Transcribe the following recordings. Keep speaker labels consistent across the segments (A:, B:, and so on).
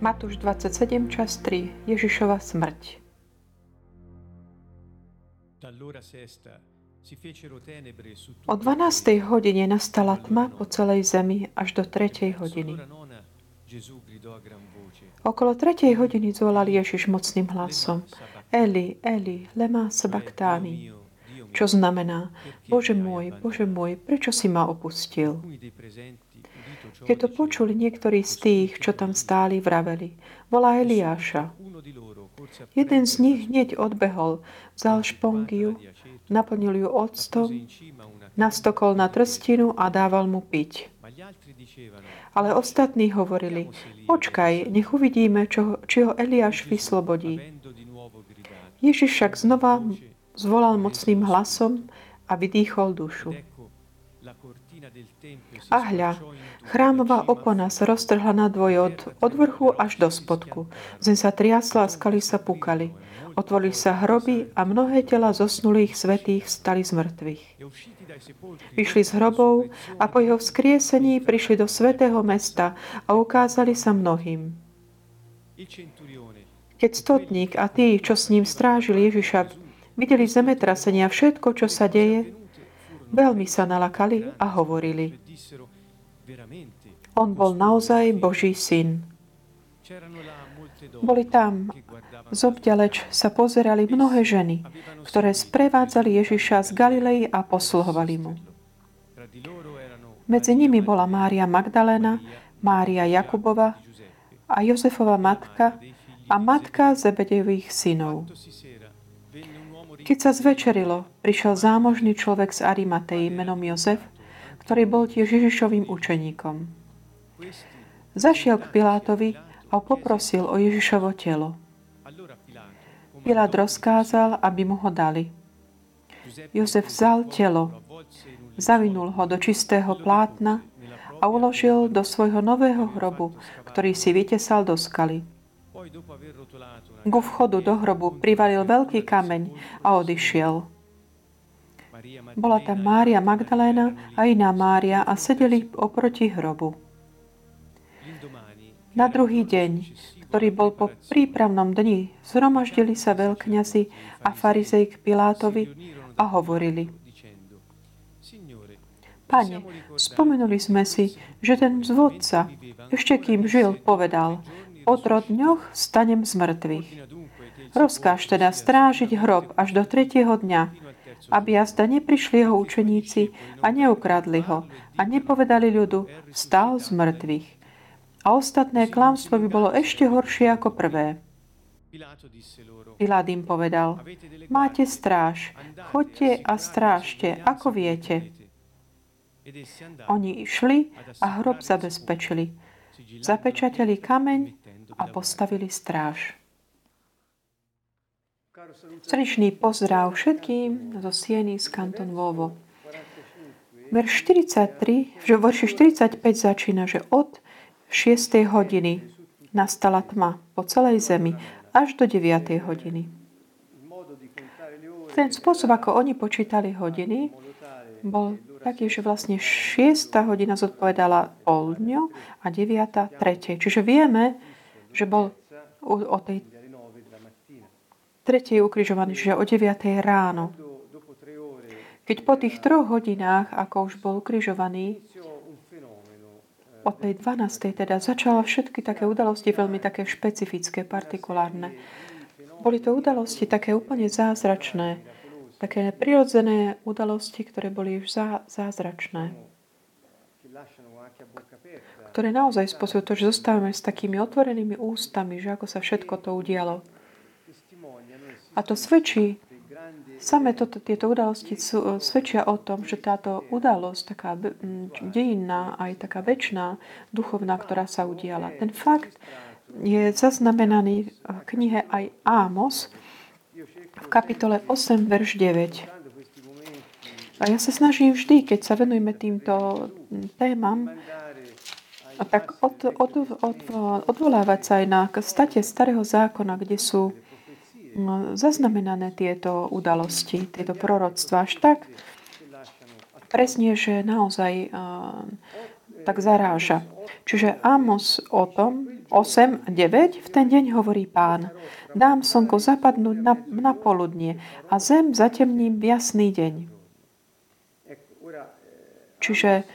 A: Matúš 27, čas 3. Ježišova smrť. O 12. hodine nastala tma po celej zemi až do 3. hodiny. Okolo 3. hodiny zvolal Ježiš mocným hlasom. Eli, Eli, lema sabachthani. Čo znamená, Bože môj, Bože môj, prečo si ma opustil? Keď to počuli niektorí z tých, čo tam stáli, vraveli, volá Eliáša. Jeden z nich hneď odbehol, vzal špongiu, naplnil ju octom, nastokol na trstinu a dával mu piť. Ale ostatní hovorili, počkaj, nech uvidíme, čo, či ho Eliáš vyslobodí. Ježiš však znova zvolal mocným hlasom a vydýchol dušu. A hľa, chrámová opona sa roztrhla na dvoj od, od vrchu až do spodku. Zem sa triasla a skaly sa púkali. Otvorili sa hroby a mnohé tela zosnulých svetých stali z mŕtvych. Vyšli z hrobov a po jeho vzkriesení prišli do svetého mesta a ukázali sa mnohým. Keď stotník a tí, čo s ním strážili Ježiša, videli zemetrasenia všetko, čo sa deje, veľmi sa nalakali a hovorili. On bol naozaj Boží syn. Boli tam, zobďaleč sa pozerali mnohé ženy, ktoré sprevádzali Ježiša z Galilei a posluhovali mu. Medzi nimi bola Mária Magdalena, Mária Jakubova a Jozefova matka a matka Zebedejových synov. Keď sa zvečerilo, prišiel zámožný človek z Arimatei menom Jozef, ktorý bol tiež Ježišovým učeníkom. Zašiel k Pilátovi a poprosil o Ježišovo telo. Pilát rozkázal, aby mu ho dali. Jozef vzal telo, zavinul ho do čistého plátna a uložil do svojho nového hrobu, ktorý si vytesal do skaly. Ku vchodu do hrobu privalil veľký kameň a odišiel. Bola tam Mária Magdaléna a iná Mária a sedeli oproti hrobu. Na druhý deň, ktorý bol po prípravnom dni, zhromaždili sa veľkňazi a farizej k Pilátovi a hovorili. Pane, spomenuli sme si, že ten zvodca, ešte kým žil, povedal, po troch dňoch stanem z mŕtvych. Rozkáž teda strážiť hrob až do tretieho dňa, aby jazda neprišli jeho učeníci a neukradli ho a nepovedali ľudu, vstal z mŕtvych. A ostatné klamstvo by bolo ešte horšie ako prvé. Pilát im povedal, máte stráž, chodte a strážte, ako viete. Oni išli a hrob zabezpečili. Zapečateli kameň a postavili stráž. Srdečný pozdrav všetkým zo Sieny z Kanton Vovo. Verš 43, že verši 45 začína, že od 6. hodiny nastala tma po celej zemi až do 9. hodiny. Ten spôsob, ako oni počítali hodiny, bol taký, že vlastne 6. hodina zodpovedala pol dňu a 9. tretie. Čiže vieme, že bol o tej tretej ukrižovaný, čiže o 9. ráno. Keď po tých troch hodinách, ako už bol ukrižovaný, o tej 12. teda začala všetky také udalosti veľmi také špecifické, partikulárne. Boli to udalosti také úplne zázračné, také prirodzené udalosti, ktoré boli už zá, zázračné ktoré naozaj spôsobujú to, že zostávame s takými otvorenými ústami, že ako sa všetko to udialo. A to svedčí, samé toto, tieto udalosti sú, svedčia o tom, že táto udalosť, taká dejinná, aj taká väčšiná, duchovná, ktorá sa udiala. Ten fakt je zaznamenaný v knihe aj Ámos v kapitole 8, verš 9. A ja sa snažím vždy, keď sa venujeme týmto témam, tak od, od, od, odvolávať sa aj na state starého zákona, kde sú zaznamenané tieto udalosti, tieto proroctva až tak presne, že naozaj tak zaráža. Čiže Amos o tom, 8 a 9, v ten deň hovorí pán, dám slnko zapadnúť na, na poludnie a zem zatemním v jasný deň. Čiže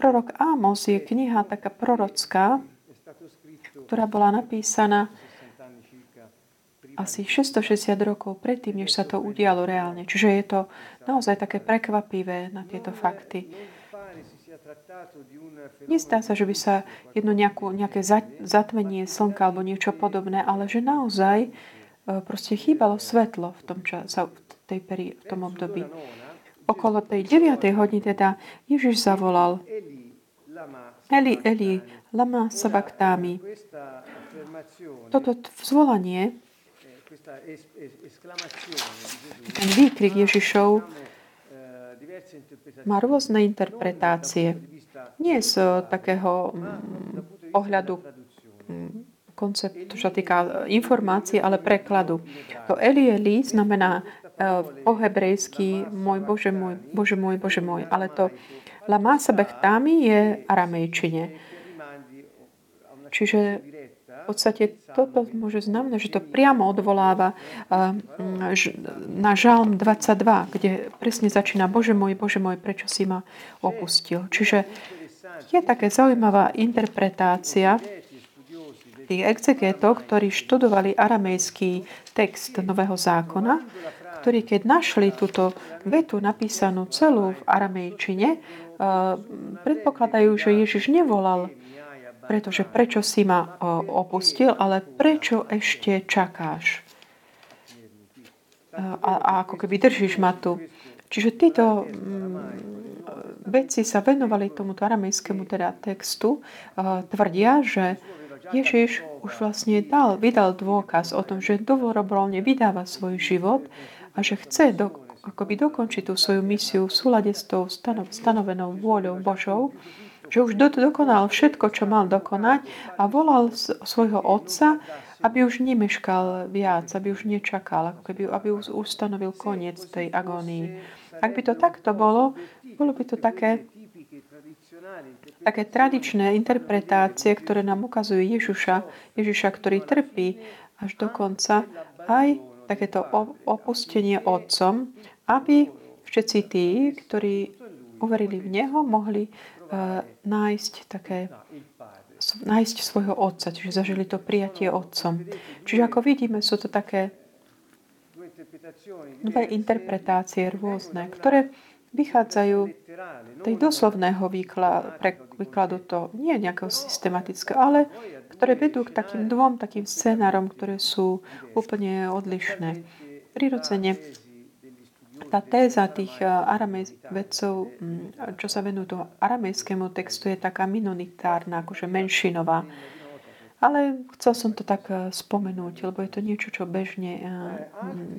A: prorok Amos je kniha taká prorocká, ktorá bola napísaná asi 660 rokov predtým, než sa to udialo reálne. Čiže je to naozaj také prekvapivé na tieto fakty. Nestá sa, že by sa jedno nejakú, nejaké zatmenie slnka alebo niečo podobné, ale že naozaj e, proste chýbalo svetlo v tom, čase, v, tej peri, v tom období. Okolo tej 9. hodiny teda Ježiš zavolal Eli, Eli, lama sabachthani. Toto zvolanie ten výkrik Ježišov má rôzne interpretácie. Nie z takého pohľadu konceptu, čo sa týka informácií, ale prekladu. To Eli Eli znamená e, po hebrejsky môj Bože môj, Bože môj, Bože môj. Ale to Lama Bechtami je aramejčine. Čiže podstate toto môže znamenať, že to priamo odvoláva na žalm 22, kde presne začína Bože môj, Bože môj, prečo si ma opustil. Čiže je také zaujímavá interpretácia tých exegetov, ktorí študovali aramejský text Nového zákona, ktorí keď našli túto vetu napísanú celú v aramejčine, predpokladajú, že Ježiš nevolal pretože prečo si ma opustil, ale prečo ešte čakáš? A, a ako keby držíš ma tu. Čiže títo mm, vedci sa venovali tomuto aramejskému teda textu, tvrdia, že Ježiš už vlastne dal, vydal dôkaz o tom, že dobrovoľne vydáva svoj život a že chce do, akoby dokončiť tú svoju misiu v súlade s tou stanovenou vôľou Božou že už dokonal všetko, čo mal dokonať a volal svojho otca, aby už nemeškal viac, aby už nečakal, ako keby, aby už ustanovil koniec tej agónii. Ak by to takto bolo, bolo by to také, také tradičné interpretácie, ktoré nám ukazujú Ježiša, Ježiša, ktorý trpí až do konca, aj takéto opustenie otcom, aby všetci tí, ktorí uverili v Neho, mohli nájsť také nájsť svojho otca, čiže zažili to prijatie otcom. Čiže ako vidíme, sú to také nové interpretácie rôzne, ktoré vychádzajú tej doslovného výkladu, to nie nejakého systematického, ale ktoré vedú k takým dvom takým scénárom, ktoré sú úplne odlišné. Prirodzene tá téza tých eh, aramej vedcov, čo sa venujú toho aramejskému textu, je taká minoritárna, akože menšinová. Ale chcel som to tak eh, spomenúť, lebo je to niečo, čo bežne eh,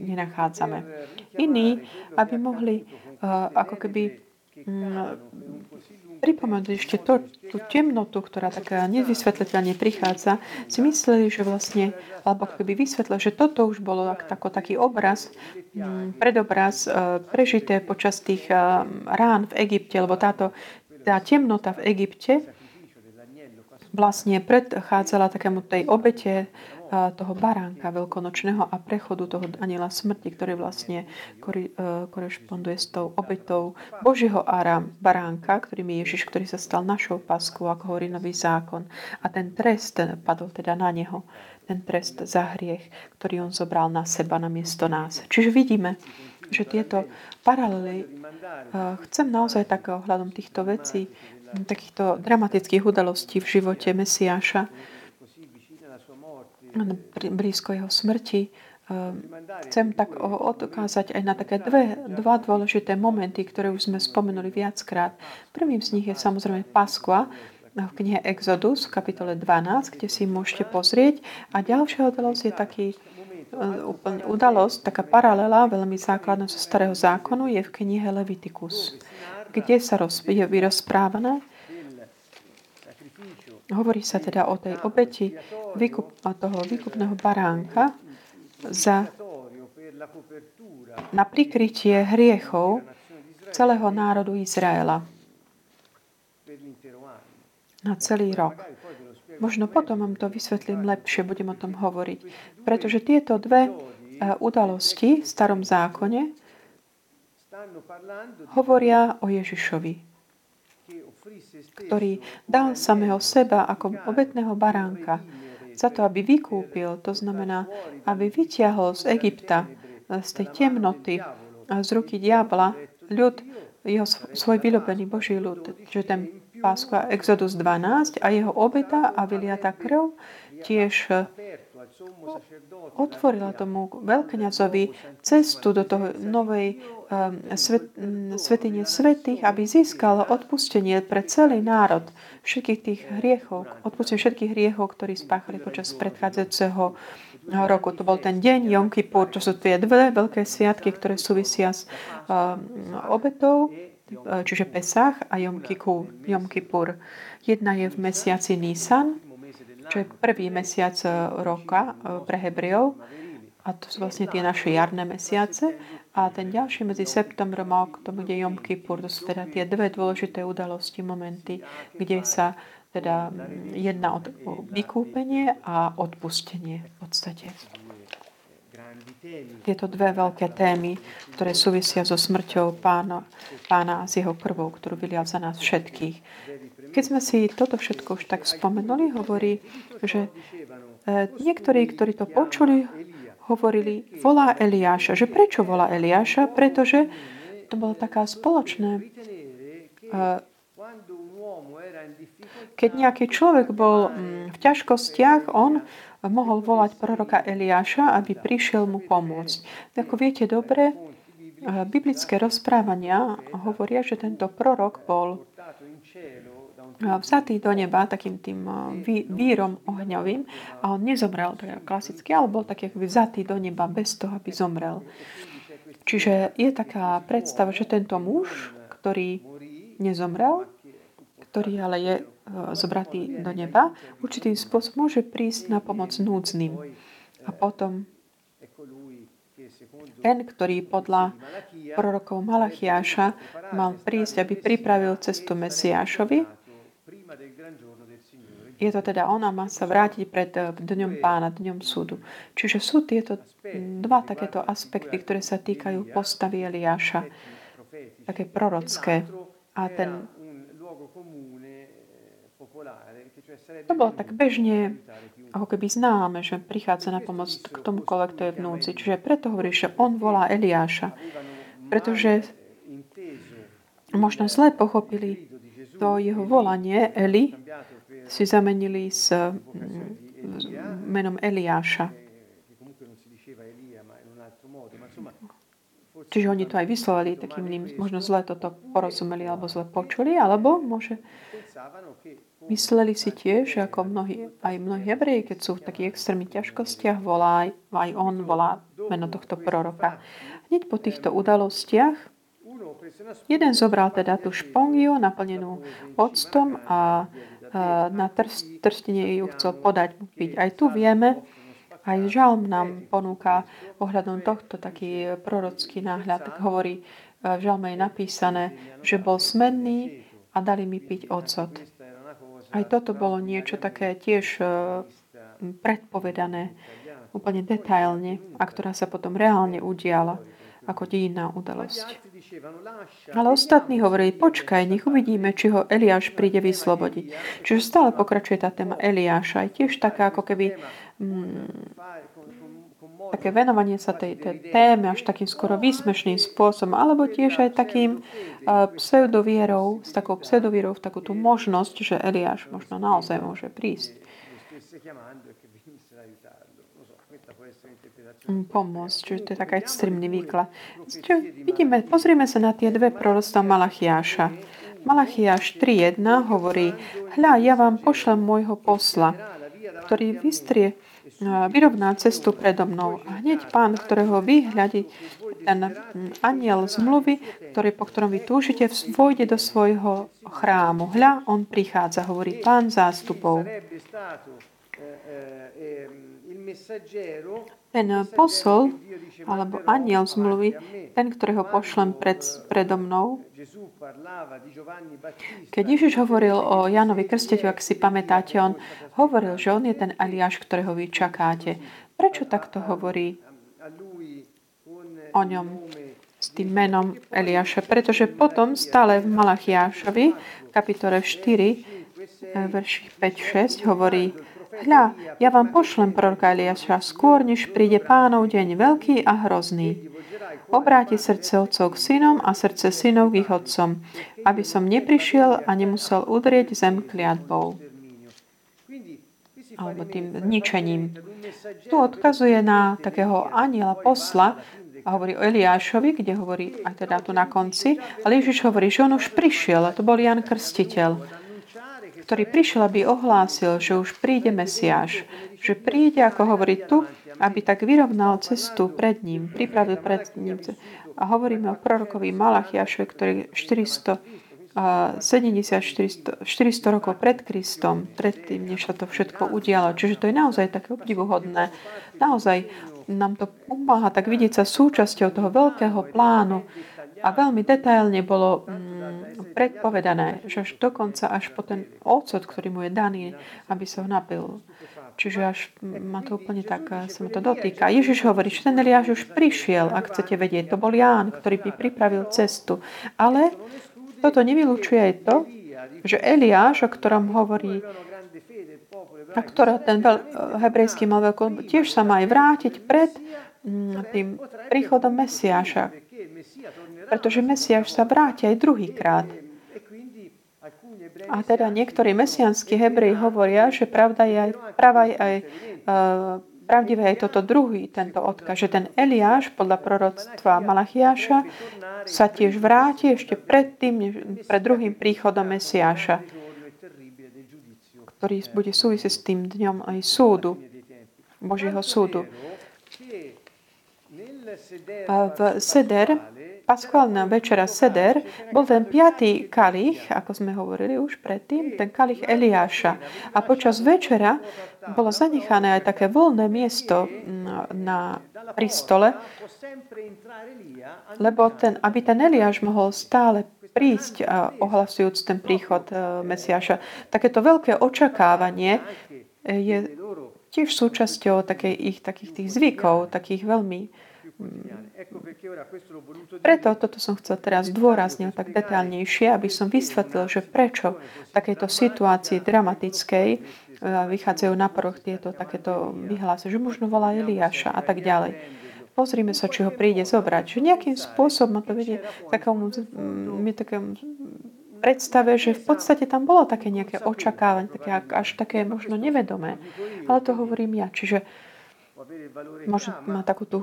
A: nenachádzame. Iní, aby mohli ako keby pripomenúť ešte to, tú temnotu, ktorá taká nevysvetliteľne prichádza, si mysleli, že vlastne, alebo keby vysvetlil, že toto už bolo ako taký obraz, mm, predobraz e, prežité počas tých e, rán v Egypte, lebo táto tá temnota v Egypte vlastne predchádzala takému tej obete toho baránka veľkonočného a prechodu toho aniela smrti, ktorý vlastne e, korešponduje s tou obetou Božieho ára baránka, ktorým je Ježiš, ktorý sa stal našou paskou, ako hovorí nový zákon. A ten trest padol teda na neho. Ten trest za hriech, ktorý on zobral na seba, na miesto nás. Čiže vidíme, že tieto paralely, e, chcem naozaj tak ohľadom týchto vecí, takýchto dramatických udalostí v živote Mesiáša, blízko jeho smrti, ehm, chcem tak odkázať aj na také dve, dva dôležité momenty, ktoré už sme spomenuli viackrát. Prvým z nich je samozrejme Paskva, v knihe Exodus v kapitole 12, kde si môžete pozrieť. A ďalšia udalosť je taký e, úplne udalosť, taká paralela, veľmi základná zo starého zákonu, je v knihe Leviticus, kde sa roz, je vyrozprávané Hovorí sa teda o tej obeti výkup, toho výkupného baránka za, na prikrytie hriechov celého národu Izraela. na celý rok. Možno potom vám to vysvetlím lepšie, budem o tom hovoriť. Pretože tieto dve eh, udalosti v starom zákone hovoria o Ježišovi, ktorý dal samého seba ako obetného baránka za to, aby vykúpil, to znamená, aby vyťahol z Egypta, z tej temnoty, z ruky diabla, ľud, jeho svoj vylobený Boží ľud, že ten Páskva Exodus 12 a jeho obeta a vyliata krv tiež otvorila tomu veľkňazovi cestu do toho novej um, svet, svetine svetých, aby získal odpustenie pre celý národ všetkých tých hriechov, odpustenie všetkých hriechov, ktorí spáchali počas predchádzajúceho roku. To bol ten deň Jom Kippur, to sú tie dve veľké sviatky, ktoré súvisia s um, obetou čiže Pesach a. Jom Kippur. Jedna je v mesiaci Nisan, čo je prvý mesiac e, roka e, pre Hebrejov. A to sú vlastne tie naše jarné mesiace. A ten ďalší medzi septembrom a oktober, kde Jom Kippur, to sú teda tie dve dôležité udalosti, momenty, kde sa teda jedná o vykúpenie a odpustenie v podstate tieto dve veľké témy, ktoré súvisia so smrťou pána, pána s jeho krvou, ktorú vylial za nás všetkých. Keď sme si toto všetko už tak spomenuli, hovorí, že e, niektorí, ktorí to počuli, hovorili, volá Eliáša. Že prečo volá Eliáša? Pretože to bolo taká spoločné. E, keď nejaký človek bol mm, v ťažkostiach, on mohol volať proroka Eliáša, aby prišiel mu pomôcť. Ako viete dobre, eh, biblické rozprávania hovoria, že tento prorok bol vzatý do neba takým tým eh, vírom ohňovým a on nezomrel, tak klasicky, ale bol taký vzatý do neba bez toho, aby zomrel. Čiže je taká predstava, že tento muž, ktorý nezomrel, ktorý ale je E, zobratý do neba, určitým spôsobom môže prísť na pomoc núdznym. A potom ten, ktorý podľa prorokov Malachiáša mal prísť, aby pripravil cestu Mesiášovi, je to teda ona, má sa vrátiť pred e, dňom pána, dňom súdu. Čiže sú tieto dva takéto aspekty, ktoré sa týkajú postavy Eliáša, také prorocké. A ten to bolo tak bežne, ako keby známe, že prichádza na pomoc k tomukoľvek, kto je v núci. Čiže preto hovorí, že on volá Eliáša. Pretože možno zle pochopili to jeho volanie, Eli, si zamenili s menom Eliáša. Čiže oni to aj vyslovali takým iným, možno zle toto porozumeli alebo zle počuli, alebo môže Mysleli si tiež, ako mnohí, aj mnohí hebreji, keď sú v takých extrémnych ťažkostiach, volá, aj on volá meno tohto proroka. Hneď po týchto udalostiach jeden zobral teda tú špongiu naplnenú octom a na trst, ju chcel podať piť. Aj tu vieme, aj žalm nám ponúka ohľadom tohto taký prorocký náhľad. Tak hovorí, v žalme je napísané, že bol smenný a dali mi piť ocot. Aj toto bolo niečo také tiež e, predpovedané úplne detailne a ktorá sa potom reálne udiala ako dejinná udalosť. Ale ostatní hovorili, počkaj, nech uvidíme, či ho Eliáš príde vyslobodiť. Čiže stále pokračuje tá téma Eliáša. Aj tiež taká ako keby mm, také venovanie sa tej, tej téme až takým skoro výsmešným spôsobom, alebo tiež aj takým pseudovierou, s takou pseudovierou v takú tú možnosť, že Eliáš možno naozaj môže prísť. Pomôcť, čiže to je taká extrémny výklad. Čiže vidíme, pozrieme sa na tie dve prorostva Malachiáša. Malachiáš 3.1 hovorí, hľa, ja vám pošlem môjho posla, ktorý vystrie vyrovná cestu predo mnou. A hneď pán, ktorého vy hľadí, ten aniel zmluvy, ktorý, po ktorom vy túžite, vojde do svojho chrámu. Hľa, on prichádza, hovorí pán zástupov. Ten posol alebo aniel zmluvy, ten, ktorého pošlem pred, predo mnou, keď Ježiš hovoril o Janovi Krsteťu, ak si pamätáte, on hovoril, že on je ten Eliáš, ktorého vy čakáte. Prečo takto hovorí o ňom s tým menom Eliáša? Pretože potom stále v Malachiášovi, kapitole 4, verši 5-6, hovorí, Hľa, ja vám pošlem proroka Eliáša skôr, než príde pánov deň veľký a hrozný. Obráti srdce otcov k synom a srdce synov k ich otcom, aby som neprišiel a nemusel udrieť zem kliatbou alebo tým ničením. Tu odkazuje na takého aniela posla, a hovorí o Eliášovi, kde hovorí aj teda tu na konci, ale Ježiš hovorí, že on už prišiel, a to bol Jan Krstiteľ ktorý prišiel, aby ohlásil, že už príde Mesiáš, že príde, ako hovorí tu, aby tak vyrovnal cestu pred ním, pripravil pred ním. A hovoríme o prorokovi Malachiašovi, ktorý 400, 70, 400, 400 rokov pred Kristom, predtým, než sa to všetko udialo. Čiže to je naozaj také obdivuhodné. Naozaj nám to pomáha tak vidieť sa súčasťou toho veľkého plánu, a veľmi detailne bolo mm, predpovedané, že až dokonca až po ten ocot, ktorý mu je daný, aby sa ho napil. Čiže až ma to úplne tak eh, sa to dotýka. Ježiš hovorí, že ten Eliáš už prišiel, ak chcete vedieť. To bol Ján, ktorý by pripravil cestu. Ale toto nevylučuje aj to, že Eliáš, o ktorom hovorí a ktorá ten veľ, hebrejský mal veľkú, tiež sa má aj vrátiť pred mm, tým príchodom Mesiáša, pretože Mesiáš sa vráti aj druhýkrát. A teda niektorí mesianskí Hebreji hovoria, že pravda je aj, pravda je aj uh, pravdivé aj toto druhý, tento odkaz, že ten Eliáš podľa proroctva Malachiáša sa tiež vráti ešte pred tým, pred druhým príchodom Mesiáša, ktorý bude súvisieť s tým dňom aj súdu, Božieho súdu. V Seder paschálna večera Seder bol ten piatý kalich, ako sme hovorili už predtým, ten kalich Eliáša. A počas večera bolo zanechané aj také voľné miesto na, pristole, lebo ten, aby ten Eliáš mohol stále prísť, ohlasujúc ten príchod e, Mesiáša. Takéto veľké očakávanie je tiež súčasťou takej, ich takých tých zvykov, takých veľmi preto toto som chcel teraz zdôrazniť tak detaľnejšie, aby som vysvetlil, že prečo v takejto situácii dramatickej e, vychádzajú na prvoch tieto takéto vyhlásy, že možno volá Eliáša a tak ďalej. Pozrime sa, či ho príde zobrať. Že nejakým spôsobom to vedie takému, mi takému predstave, že v podstate tam bolo také nejaké očakávanie, také, až také možno nevedomé. Ale to hovorím ja. Čiže možno má takú tú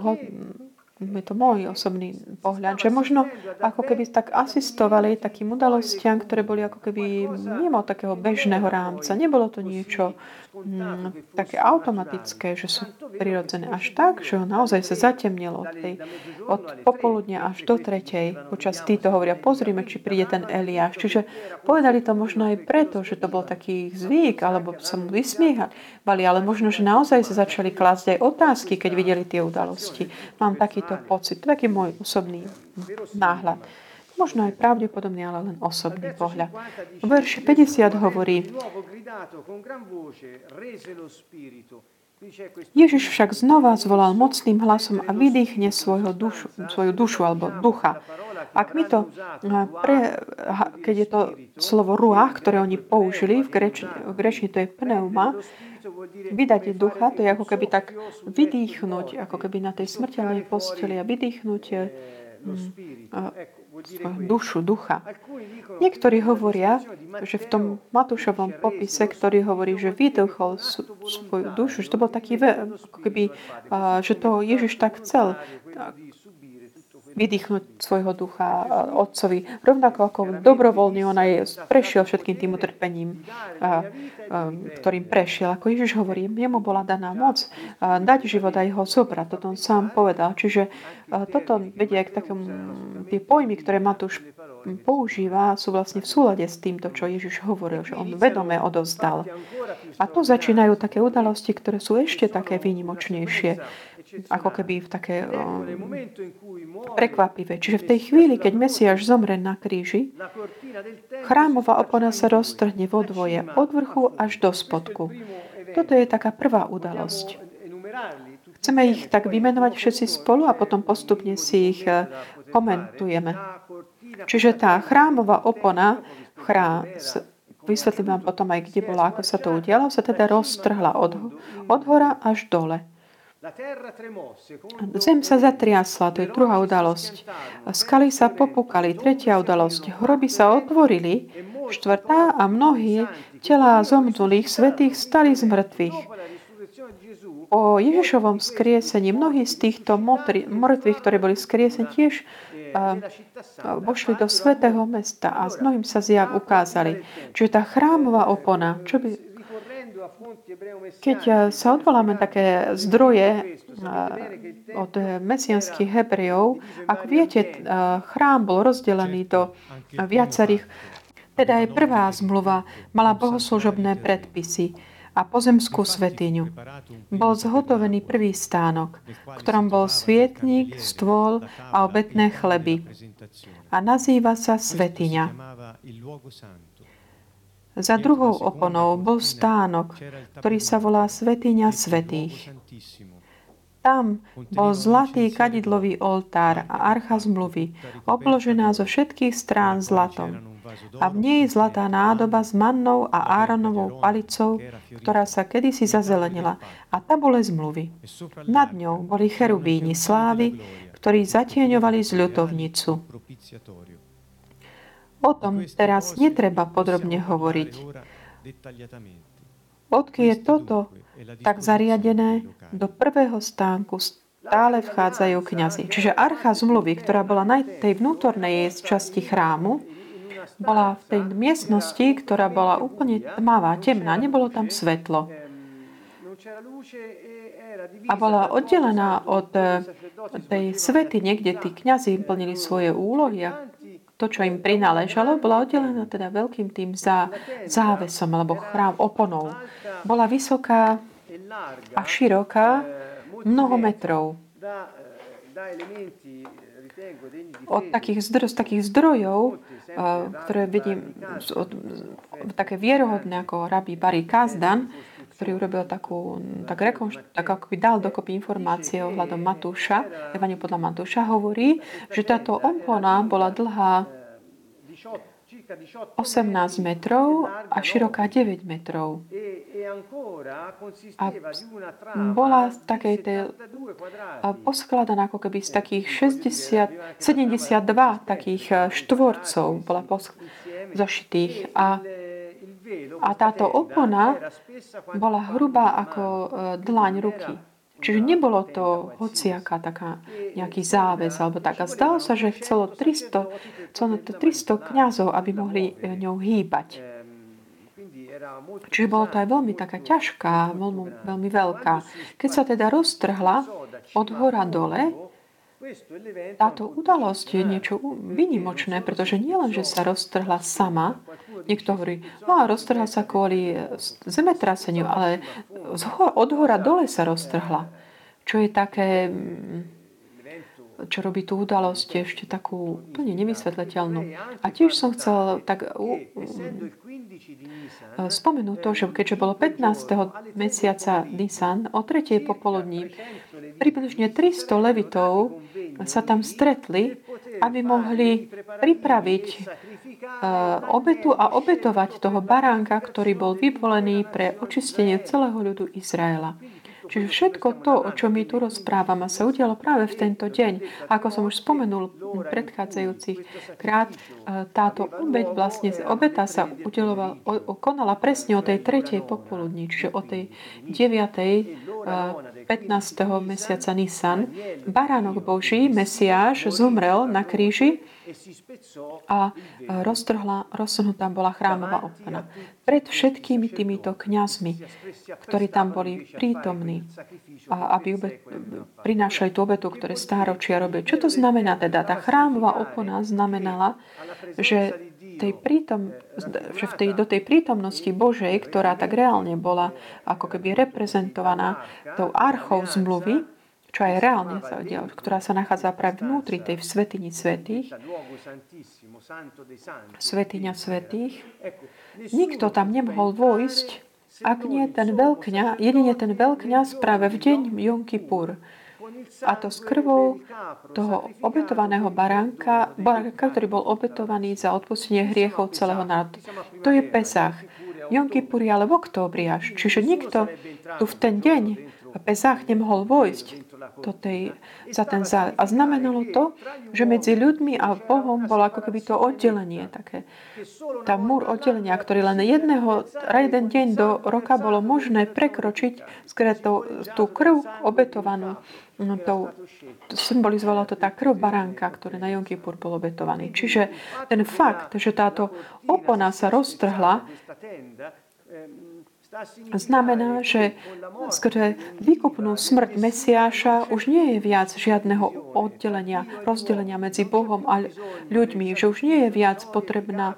A: je to môj osobný pohľad, že možno ako keby tak asistovali takým udalostiam, ktoré boli ako keby mimo takého bežného rámca. Nebolo to niečo mm, také automatické, že sú prirodzené až tak, že ho naozaj sa zatemnilo od, tej, od popoludnia až do tretej. Počas týto hovoria, pozrime, či príde ten Eliáš. Čiže povedali to možno aj preto, že to bol taký zvyk, alebo sa mu vysmiehali, ale možno, že naozaj sa začali klásť aj otázky, keď videli tie udalosti. Mám taký takýto pocit. Taký môj osobný náhľad. Možno aj pravdepodobný, ale len osobný pohľad. V verši 50 hovorí, Ježiš však znova zvolal mocným hlasom a vydýchne svojho dušu, svoju dušu alebo ducha. Ak my to, pre, keď je to slovo ruach, ktoré oni použili, v grečni, v grečni to je pneuma, vydať ducha, to je ako keby tak vydýchnuť, ako keby na tej smrteľnej posteli a vydýchnuť mm, dušu, ducha. Niektorí hovoria, že v tom Matúšovom popise, ktorý hovorí, že vydýchol svoju dušu, že to bol taký, ako keby, že to Ježiš tak chcel vydýchnuť svojho ducha otcovi. Rovnako ako dobrovoľne on aj prešiel všetkým tým utrpením, ktorým prešiel. Ako Ježiš hovorí, jemu bola daná moc dať život a jeho zobrať. Toto on sám povedal. Čiže toto vedie k takému, tie pojmy, ktoré Matúš používa, sú vlastne v súlade s týmto, čo Ježiš hovoril, že on vedome odovzdal. A tu začínajú také udalosti, ktoré sú ešte také výnimočnejšie, ako keby v také um, prekvapivé. Čiže v tej chvíli, keď Mesiáš zomre na kríži, chrámová opona sa roztrhne vo dvoje, od vrchu až do spodku. Toto je taká prvá udalosť. Chceme ich tak vymenovať všetci spolu a potom postupne si ich eh, komentujeme. Čiže tá chrámová opona, chrám, vysvetlím vám potom aj, kde bola, ako sa to udialo, sa teda roztrhla od, od hora až dole. Zem sa zatriasla, to je druhá udalosť. Skaly sa popukali, tretia udalosť. Hroby sa otvorili, štvrtá a mnohí telá zomdulých svetých stali z mŕtvych. O Ježišovom skriesení mnohí z týchto mŕtvych, ktorí boli skriesení, tiež vošli do svetého mesta a s mnohým sa zjav ukázali. Čiže tá chrámová opona, čo by, keď eh, sa odvoláme také zdroje eh, od mesianských Hebrejov, ako viete, eh, chrám bol rozdelený do viacerých, teda aj prvá zmluva mala bohoslužobné predpisy a pozemskú svetiňu. Bol zhotovený prvý stánok, v ktorom bol svietnik, stôl a obetné chleby. A nazýva sa svetiňa. Za druhou oponou bol stánok, ktorý sa volá Svetiňa Svetých. Tam bol zlatý kadidlový oltár a archa zmluvy, obložená zo všetkých strán zlatom. A v nej zlatá nádoba s mannou a áranovou palicou, ktorá sa kedysi zazelenila, a tabule zmluvy. Nad ňou boli cherubíni slávy, ktorí zatieňovali zľutovnicu. O tom teraz netreba podrobne hovoriť. Odky je toto tak zariadené, do prvého stánku stále vchádzajú kňazi. Čiže archa zmluvy, ktorá bola na tej vnútornej časti chrámu, bola v tej miestnosti, ktorá bola úplne tmavá, temná, nebolo tam svetlo. A bola oddelená od tej svety, niekde tí kňazi plnili svoje úlohy a to, čo im prináležalo, bola oddelená teda veľkým tým za, závesom alebo chrám oponou. Bola vysoká a široká mnoho metrov. Od takých, zdro, z takých zdrojov, ktoré vidím, od, také vierohodné ako rabí Barry Kazdan, ktorý urobil takú, tak, rekonš- tak ako by dal dokopy informácie ohľadom Matúša, Evaniu podľa Matúša, hovorí, že táto opona bola dlhá 18 metrov a široká 9 metrov. A bola takej tej, poskladaná ako keby z takých 60, 72 takých štvorcov bola posk- zošitých. A a táto opona bola hrubá ako e, dlaň ruky. Čiže nebolo to hociaká taká nejaký záväz alebo tak. A zdalo sa, že chcelo 300, chcelo to 300 kniazov, aby mohli e, ňou hýbať. Čiže bolo to aj veľmi taká ťažká, veľmi, veľmi veľká. Keď sa teda roztrhla od hora dole, táto udalosť je niečo vynimočné, pretože nie len, že sa roztrhla sama, niekto hovorí, no a roztrhla sa kvôli zemetraseniu, ale od hora dole sa roztrhla. Čo je také, čo robí tú udalosť ešte takú úplne nevysvetleteľnú. A tiež som chcel tak spomenúť to, že keďže bolo 15. mesiaca Nisan, o 3. popoludní, približne 300 levitov sa tam stretli, aby mohli pripraviť uh, obetu a obetovať toho baránka, ktorý bol vyvolený pre očistenie celého ľudu Izraela. Čiže všetko to, o čom my tu rozprávame, sa udialo práve v tento deň. Ako som už spomenul v predchádzajúcich krát, e, táto obeď, vlastne obeta sa udelovala, konala presne o tej tretej popoludní, čiže o tej 9. 15. E, mesiaca Nisan. Baránok Boží, Mesiáš, zomrel na kríži a roztrhla, rozsunutá bola chrámová opona. Pred všetkými týmito kňazmi, ktorí tam boli prítomní, a aby ube, prinášali tú obetu, ktoré stáročia robili. Čo to znamená teda? Tá chrámová opona znamenala, že, tej prítom, že v tej, do tej prítomnosti Božej, ktorá tak reálne bola ako keby reprezentovaná tou archou zmluvy, čo aj reálne sa udialo, ktorá sa nachádza práve vnútri tej svetini svetých, svetiňa svetých. Nikto tam nemohol vojsť, ak nie ten veľkňa, jedine ten veľkňaz práve v deň Jom Kippur. A to s krvou toho obetovaného baránka, baránka, ktorý bol obetovaný za odpustenie hriechov celého národa. To je Pesach. Jom Kippur je ale v októbri až. Čiže nikto tu v ten deň Pesach nemohol vojsť do tej, za ten zá. A znamenalo to, že medzi ľuďmi a Bohom bolo ako keby to oddelenie také. Tá múr oddelenia, ktorý len jedného, jeden deň do roka bolo možné prekročiť skrze tú, krv obetovanú. No, to, to symbolizovala to tá krv baránka, ktorý na Jom Kippur bol obetovaný. Čiže ten fakt, že táto opona sa roztrhla, znamená, že skrze výkupnú smrť Mesiáša už nie je viac žiadneho oddelenia, rozdelenia medzi Bohom a ľuďmi, že už nie je viac potrebná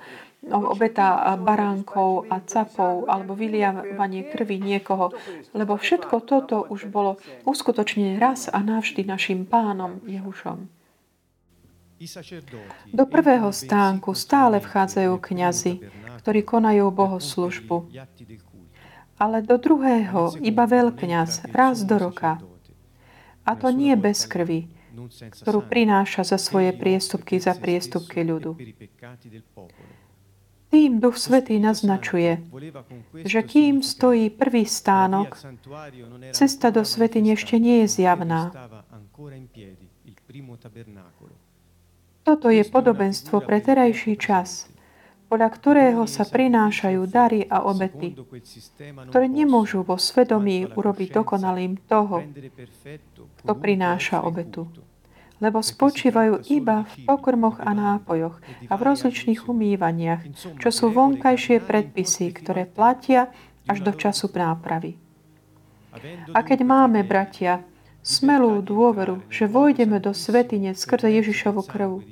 A: obeta baránkov a capov alebo vyliavanie krvi niekoho, lebo všetko toto už bolo uskutočnené raz a navždy našim pánom Jehušom. Do prvého stánku stále vchádzajú kňazi, ktorí konajú bohoslužbu ale do druhého iba veľkňaz raz do roka. A to nie bez krvi, ktorú prináša za svoje priestupky za priestupky ľudu. Tým Duch Svetý naznačuje, že kým stojí prvý stánok, cesta do svety ešte nie je zjavná. Toto je podobenstvo pre terajší čas, podľa ktorého sa prinášajú dary a obety, ktoré nemôžu vo svedomí urobiť dokonalým toho, kto prináša obetu. lebo spočívajú iba v pokrmoch a nápojoch a v rozličných umývaniach, čo sú vonkajšie predpisy, ktoré platia až do času nápravy. A keď máme, bratia, smelú dôveru, že vojdeme do svetine skrze Ježišovu krvu,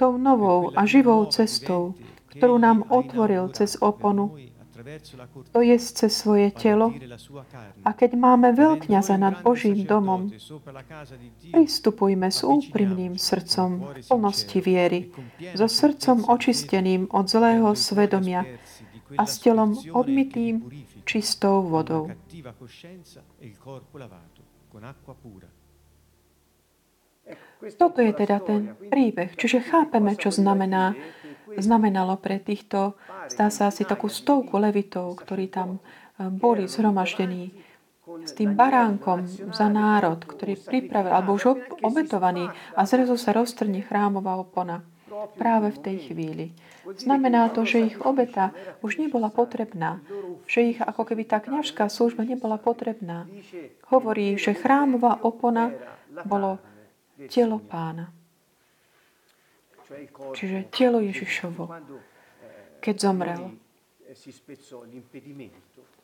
A: tou novou a živou cestou, ktorú nám otvoril cez oponu, to je cez svoje telo. A keď máme veľkňaza nad Božím domom, pristupujme s úprimným srdcom v plnosti viery, so srdcom očisteným od zlého svedomia a s telom obmytým čistou vodou. Toto je teda ten príbeh. Čiže chápeme, čo znamená znamenalo pre týchto, zdá sa asi takú stovku levitov, ktorí tam e, boli zhromaždení s tým baránkom za národ, ktorý pripravil, alebo už obetovaný a zrazu sa roztrne chrámová opona práve v tej chvíli. Znamená to, že ich obeta už nebola potrebná, že ich ako keby tá kňažská služba nebola potrebná. Hovorí, že chrámová opona bolo telo pána. Čiže telo Ježišovo, keď zomrel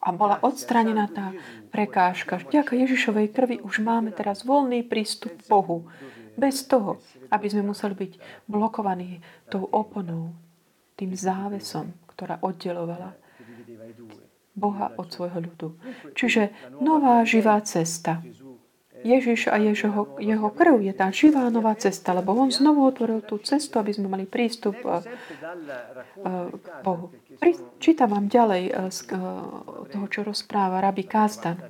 A: a bola odstranená tá prekážka. Vďaka Ježišovej krvi už máme teraz voľný prístup k Bohu. Bez toho, aby sme museli byť blokovaní tou oponou, tým závesom, ktorá oddelovala Boha od svojho ľudu. Čiže nová živá cesta. Ježiš a jeho, jeho krv je tá živá nová cesta, lebo on znovu otvoril tú cestu, aby sme mali prístup uh, uh, k Bohu. Čítam vám ďalej uh, z toho, čo rozpráva Rabi Kazdan.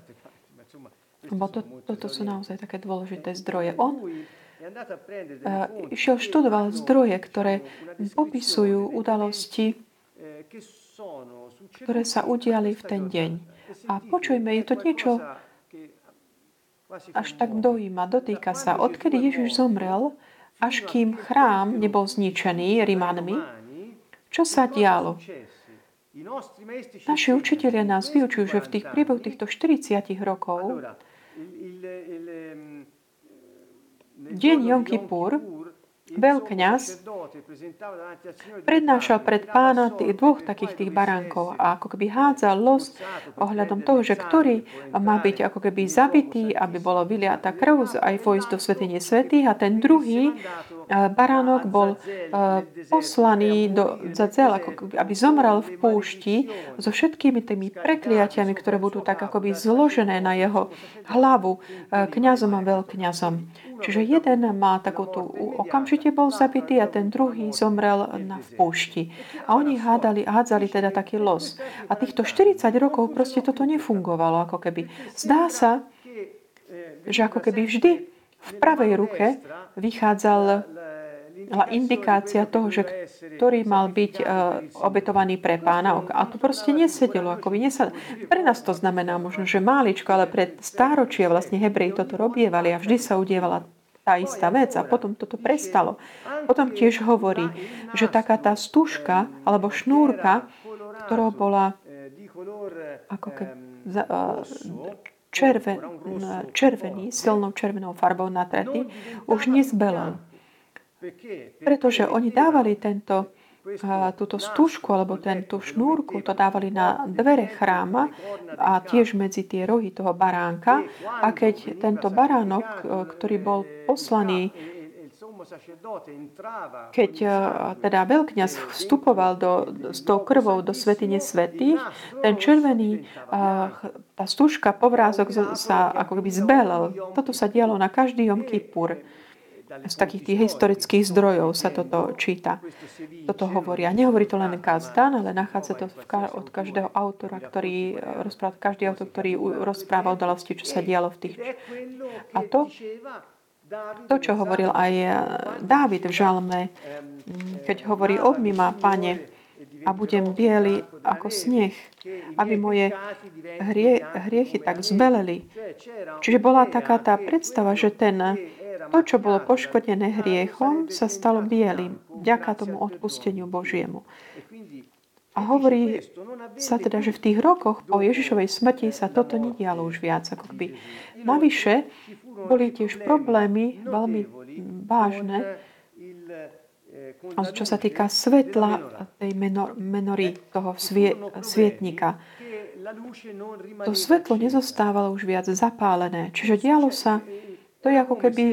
A: Lebo to, toto sú naozaj také dôležité zdroje. On išiel študoval zdroje, ktoré popisujú udalosti, ktoré sa udiali v ten deň. A počujme, je to niečo až tak dojíma, dotýka sa, odkedy Ježiš zomrel, až kým chrám nebol zničený Rimanmi, čo sa dialo? Naši učiteľia nás vyučujú, že v tých priebehu týchto 40 rokov deň Jom Kippur veľkňaz prednášal pred pána tých dvoch takých tých baránkov a ako keby hádzal los ohľadom toho, že ktorý má byť ako keby zabitý, aby bolo vyliata krv aj vojsť do svetenie svetých a ten druhý baránok bol poslaný do Zadzel, ako aby zomrel v púšti so všetkými tými prekliatiami, ktoré budú tak akoby zložené na jeho hlavu kňazom a veľkňazom. Čiže jeden má takúto, okamžite bol zabitý a ten druhý zomrel na v púšti. A oni hádali, hádzali teda taký los. A týchto 40 rokov proste toto nefungovalo ako keby. Zdá sa, že ako keby vždy v pravej ruke vychádzal indikácia toho, že ktorý mal byť uh, obetovaný pre pána. A to proste nesedelo. Ako by nesad... Pre nás to znamená možno, že máličko, ale pre stáročia vlastne Hebreji toto robievali a vždy sa udievala tá istá vec a potom toto prestalo. Potom tiež hovorí, že taká tá stužka alebo šnúrka, ktorá bola ako ke, uh, červen, červený, silnou červenou farbou natretý, už nezbelal. Pretože oni dávali tento, túto stužku alebo ten, tú šnúrku, to dávali na dvere chráma a tiež medzi tie rohy toho baránka. A keď tento baránok, ktorý bol poslaný keď teda veľkňaz vstupoval do, s tou krvou do svetine svetých, ten červený, tá stužka, povrázok sa ako by zbelel. Toto sa dialo na každý Jom Kippur z takých tých historických zdrojov sa toto číta. Toto hovoria. Nehovorí to len Kazdan, ale nachádza to od každého autora, ktorý eh, rozpráva, každý autor, ktorý rozpráva udalosti, čo sa dialo v tých... A to, to, čo hovoril aj eh, Dávid v žalme, mm, keď hovorí, obmi ma, pane, a budem biely ako sneh, aby moje hrie, hriechy tak zbeleli. Čiže bola taká tá predstava, že ten to, čo bolo poškodené hriechom, sa stalo bielým, vďaka tomu odpusteniu Božiemu. A hovorí sa teda, že v tých rokoch po Ježišovej smrti sa toto nedialo už viac. Ako by. Navyše boli tiež problémy veľmi vážne, čo sa týka svetla tej menor, menory, toho svie, svietnika. To svetlo nezostávalo už viac zapálené. Čiže dialo sa, to je ako keby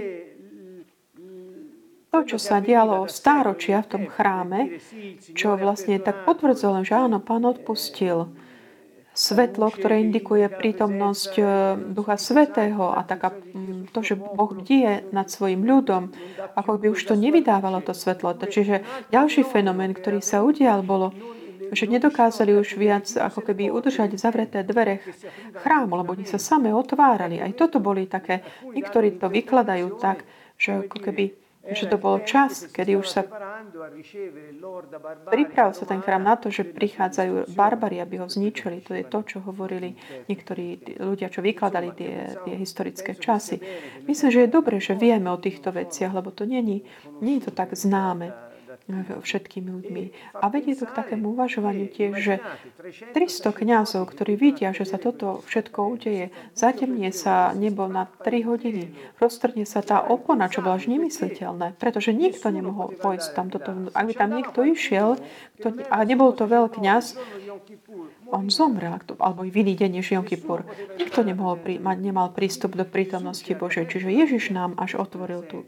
A: to, čo sa dialo stáročia v tom chráme, čo vlastne tak potvrdzovalo, že áno, pán odpustil svetlo, ktoré indikuje prítomnosť e, Ducha Svetého a taká, to, že Boh bdie nad svojim ľudom, ako by už to nevydávalo to svetlo. Čiže ďalší fenomén, ktorý sa udial, bolo, že nedokázali už viac ako keby udržať zavreté dvere chrámu, lebo oni sa same otvárali. Aj toto boli také, niektorí to vykladajú tak, že ako keby že to bol čas, kedy už sa pripravil sa ten chrám na to, že prichádzajú barbari, aby ho zničili. To je to, čo hovorili niektorí ľudia, čo vykladali tie, tie historické časy. Myslím, že je dobré, že vieme o týchto veciach, lebo to není, nie je to tak známe všetkými ľuďmi. A vedie to k takému uvažovaniu tiež, že 300 kňazov, ktorí vidia, že sa toto všetko udeje, zatemnie sa nebo na 3 hodiny, roztrne sa tá opona, čo bolo až nemysliteľné, pretože nikto nemohol pôjsť tam toto. Ak by tam niekto išiel, to, a nebol to veľkňaz, on zomrel, alebo v iný deň než Jom Kippur. Nikto nemohol, mať, nemal prístup do prítomnosti Božej. Čiže Ježiš nám až otvoril tú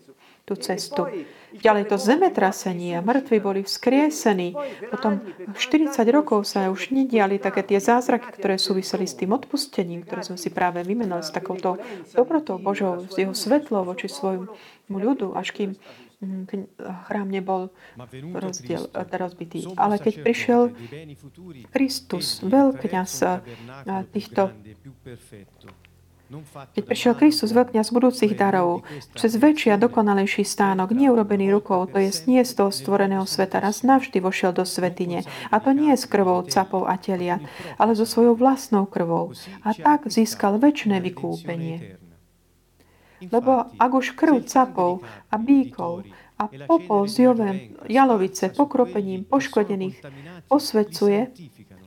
A: tú cestu. Ďalej to zemetrasenie, mŕtvi boli vzkriesení. Potom 40 rokov sa už nediali také tie zázraky, ktoré súviseli s tým odpustením, ktoré sme si práve vymenali s takouto dobrotou Božou, s jeho svetlou voči svojmu ľudu, až kým mm, chrám nebol rozdiel, rozbitý. Ale keď prišiel Kristus, veľkňaz týchto keď prišiel Kristus, veľkňaz budúcich darov, cez väčší a dokonalejší stánok, neurobený rukou, to je nie z toho stvoreného sveta, raz navždy vošiel do svetine. A to nie s krvou capov a teliat, ale so svojou vlastnou krvou. A tak získal väčšie vykúpenie. Lebo ak už krv capov a bíkov a popol z jove, jalovice pokropením poškodených osvedcuje,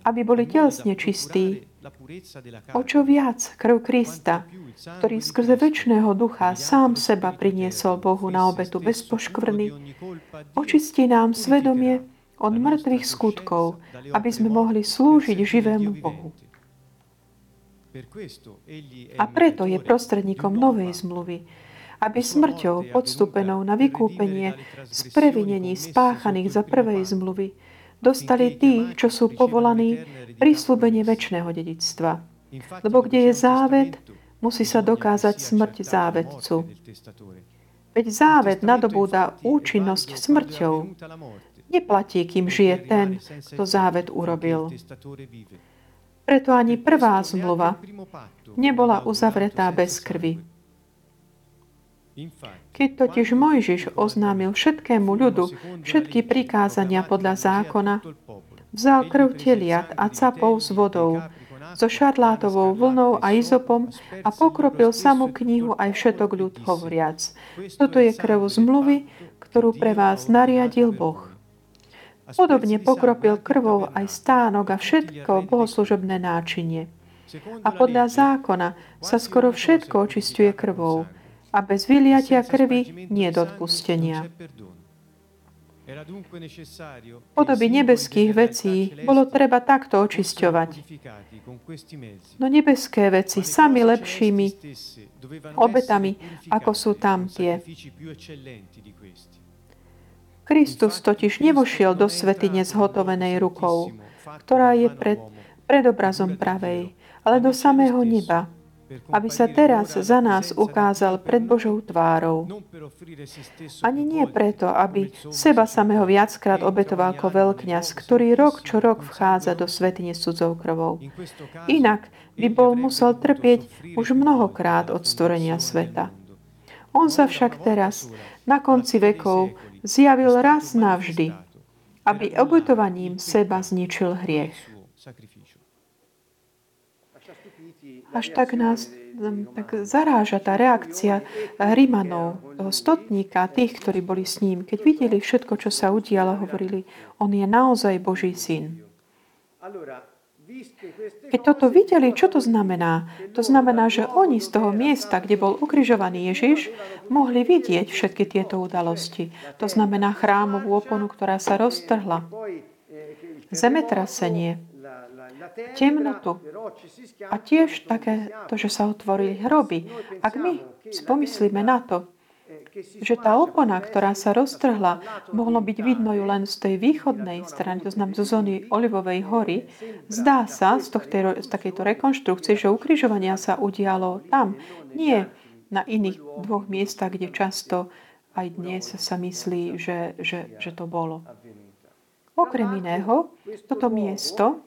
A: aby boli telesne čistí, O čo viac krv Krista, ktorý skrze väčšného ducha sám seba priniesol Bohu na obetu bez poškvrny, očistí nám svedomie od mŕtvych skutkov, aby sme mohli slúžiť živému Bohu. A preto je prostredníkom novej zmluvy, aby smrťou podstupenou na vykúpenie z previnení spáchaných za prvej zmluvy dostali tí, čo sú povolaní prísľubenie väčšného dedictva. Lebo kde je závet, musí sa dokázať smrť závetcu. Veď závet nadobúda účinnosť smrťou. Neplatí, kým žije ten, kto závet urobil. Preto ani prvá zmluva nebola uzavretá bez krvi. Keď totiž Mojžiš oznámil všetkému ľudu všetky prikázania podľa zákona, vzal krv teliat a capov s vodou, so šarlátovou vlnou a izopom a pokropil samú knihu aj všetok ľud hovoriac. Toto je krv zmluvy, ktorú pre vás nariadil Boh. Podobne pokropil krvou aj stánok a všetko bohoslužobné náčinie. A podľa zákona sa skoro všetko očistuje krvou, a bez vyliatia krvi nie do odpustenia. Podoby nebeských vecí bolo treba takto očisťovať. No nebeské veci sami lepšími obetami, ako sú tam tie. Kristus totiž nevošiel do svetine zhotovenej rukou, ktorá je pred, predobrazom pravej, ale do samého neba, aby sa teraz za nás ukázal pred Božou tvárou. Ani nie preto, aby seba samého viackrát obetoval ako veľkňaz, ktorý rok čo rok vchádza do svetine s cudzou krvou. Inak by bol musel trpieť už mnohokrát od stvorenia sveta. On sa však teraz, na konci vekov, zjavil raz navždy, aby obetovaním seba zničil hriech. Až tak nás tak zaráža tá reakcia Rimanov, toho stotníka, tých, ktorí boli s ním. Keď videli všetko, čo sa udialo, hovorili, on je naozaj Boží syn. Keď toto videli, čo to znamená? To znamená, že oni z toho miesta, kde bol ukrižovaný Ježiš, mohli vidieť všetky tieto udalosti. To znamená chrámovú oponu, ktorá sa roztrhla. Zemetrasenie, temnotu. A tiež také to, že sa otvorili hroby. Ak my spomyslíme na to, že tá opona, ktorá sa roztrhla, mohlo byť vidno ju len z tej východnej strany, to znamená zo zóny Olivovej hory, zdá sa z, tohto, z takejto rekonštrukcie, že ukrižovania sa udialo tam, nie na iných dvoch miestach, kde často aj dnes sa myslí, že, že, že to bolo. Okrem iného, toto miesto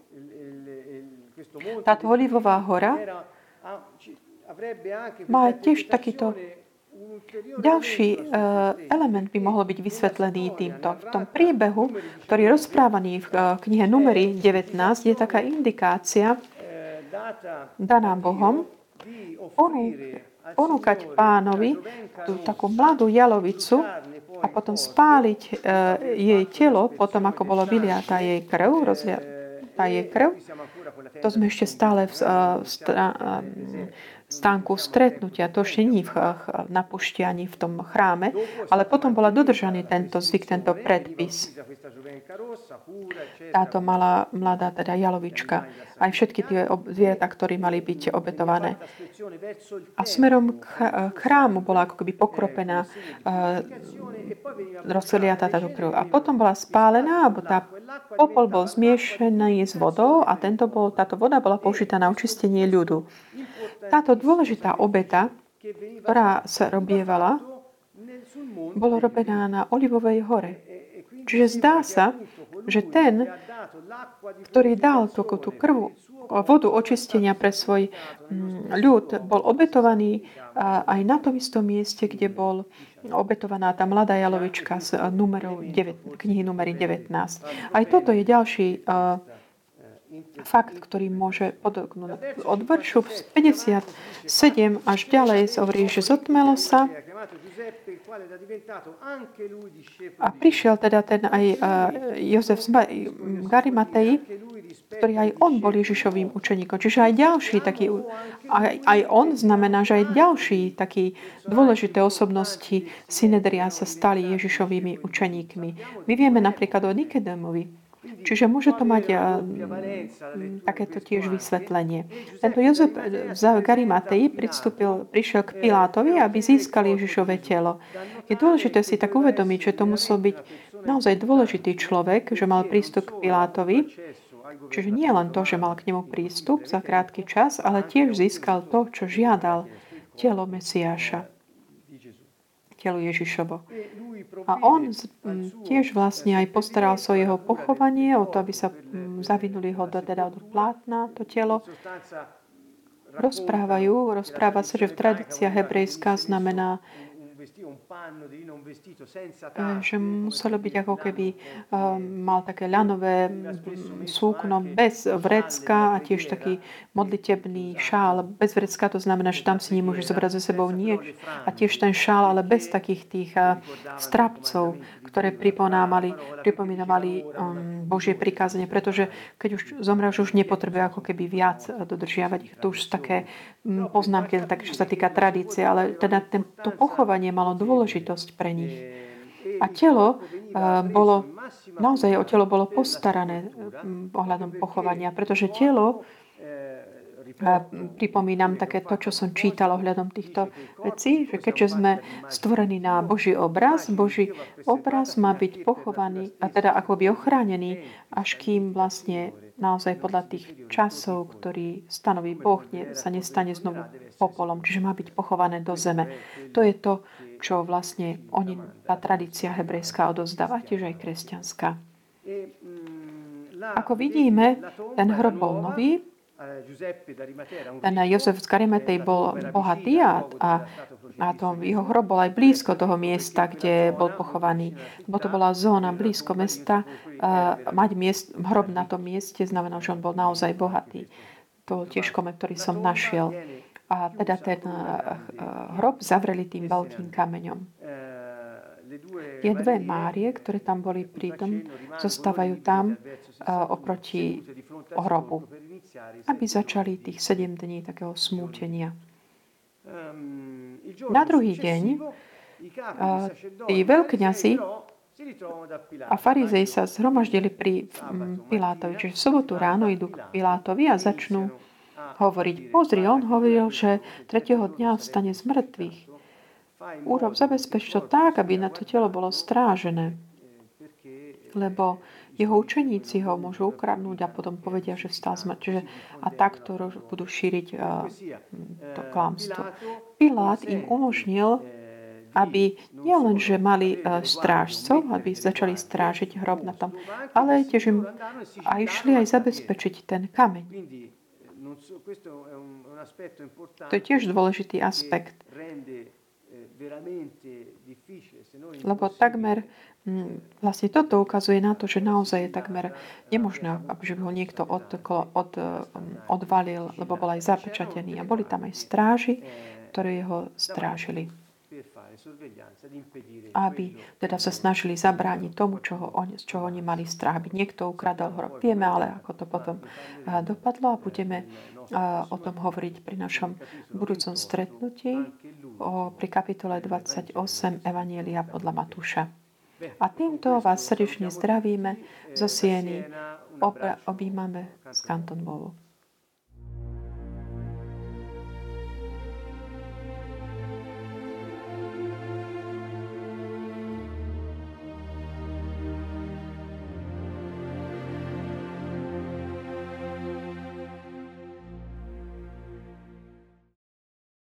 A: táto Olivová hora má tiež takýto ďalší uh, element by mohol byť vysvetlený týmto. V tom príbehu, ktorý je rozprávaný v uh, knihe Numery 19, je taká indikácia daná Bohom ponúkať pánovi tú takú mladú jalovicu a potom spáliť jej telo, potom ako bolo vyliatá jej krv, rozliatá jej krv to sme ešte stále v, v, stánku stretnutia. To ešte nie v, na pušti ani v tom chráme, ale potom bola dodržaný tento zvyk, tento predpis. Táto malá mladá teda jalovička, aj všetky tie zvieratá, ktorí mali byť obetované. A smerom k chrámu bola ako keby pokropená rozceliatá táto krv. A potom bola spálená, alebo tá popol bol zmiešaný s vodou a tento bol, táto voda bola použitá na očistenie ľudu. Táto dôležitá obeta, ktorá sa robievala, bolo robená na Olivovej hore. Čiže zdá sa, že ten, ktorý dal tú, tú krvu, vodu očistenia pre svoj mm, ľud, bol obetovaný aj na tom istom mieste, kde bol obetovaná tá mladá jalovička z numerov 9, knihy numery 19. Aj toto je ďalší uh, fakt, ktorý môže podoknúť. Od veršu 57 až ďalej hovorí, že zotmelo sa A prišiel teda ten aj uh, Jozef z Garimatei, ktorý aj on bol Ježišovým učeníkom. Čiže aj ďalší taký, aj, aj on znamená, že aj ďalší taký dôležité osobnosti Synedria sa stali Ježišovými učeníkmi. My vieme napríklad o Nikodémovi, Čiže môže to mať mm, takéto tiež vysvetlenie. Tento Jozef z Garimatei pristúpil, prišiel k Pilátovi, aby získal Ježišové telo. Je dôležité si tak uvedomiť, že to musel byť naozaj dôležitý človek, že mal prístup k Pilátovi. Čiže nie len to, že mal k nemu prístup za krátky čas, ale tiež získal to, čo žiadal telo Mesiáša, telo Ježišovo. A on tiež vlastne aj postaral sa o jeho pochovanie, o to, aby sa zavinuli ho do, teda do plátna, to telo. Rozprávajú, rozpráva sa, že v tradícia hebrejská znamená že muselo byť ako keby mal také ľanové súkno bez vrecka a tiež taký modlitebný šál. Bez vrecka to znamená, že tam si nemôže zobrať so sebou nieč. A tiež ten šál, ale bez takých tých strapcov, ktoré pripomínali, pripomínali Božie prikázanie. Pretože keď už zomreš, už nepotrebuje ako keby viac dodržiavať ich. To už také poznámky, tak, čo sa týka tradície. Ale teda ten, to pochovanie malo dôležitosť pre nich. A telo uh, bolo, naozaj o telo bolo postarané um, ohľadom pochovania, pretože telo a pripomínam také to, čo som čítal ohľadom týchto vecí, že keďže sme stvorení na Boží obraz, Boží obraz má byť pochovaný a teda ako by ochránený, až kým vlastne naozaj podľa tých časov, ktorý stanoví Boh, ne, sa nestane znovu popolom, čiže má byť pochované do zeme. To je to, čo vlastne oni, tá tradícia hebrejská odozdáva, tiež aj kresťanská. Ako vidíme, ten hrob bol nový, ten Jozef z Karimetej bol bohatý a, a, to jeho hrob bol aj blízko toho miesta, kde bol pochovaný. Lebo to bola zóna blízko mesta. Uh, mať miest, hrob na tom mieste znamená, že on bol naozaj bohatý. To tiež koment, ktorý som našiel. A teda ten uh, hrob zavreli tým veľkým kameňom. Tie dve Márie, ktoré tam boli prítom, zostávajú tam uh, oproti hrobu aby začali tých 7 dní takého smútenia. Na druhý deň tí veľkňazi a farizej sa zhromaždili pri Pilátovi. Čiže v sobotu ráno idú k Pilátovi a začnú hovoriť. Pozri, on hovoril, že tretieho dňa vstane z mŕtvych. Urob, zabezpeč to tak, aby na to telo bolo strážené. Lebo jeho učeníci ho môžu ukradnúť a potom povedia, že vstal smrť. Čiže a takto budú šíriť uh, to klamstvo. Pilát im umožnil, aby nielen, že mali uh, strážcov, aby začali strážiť hrob na tom, ale tiež im a išli aj zabezpečiť ten kameň. To je tiež dôležitý aspekt. Lebo takmer mm, vlastne toto ukazuje na to, že naozaj je takmer nemožné, aby ho niekto od, od, mm, odvalil, lebo bol aj zapečatený. A boli tam aj stráži, ktorí ho strážili aby teda sa snažili zabrániť tomu, čo ho z čoho oni mali strach, aby niekto ukradol hrob. Vieme ale, ako to potom dopadlo a budeme o tom hovoriť pri našom budúcom stretnutí o, pri kapitole 28 Evanielia podľa Matúša. A týmto vás srdečne zdravíme zo Sieny. Objímame z Kanton Bovu.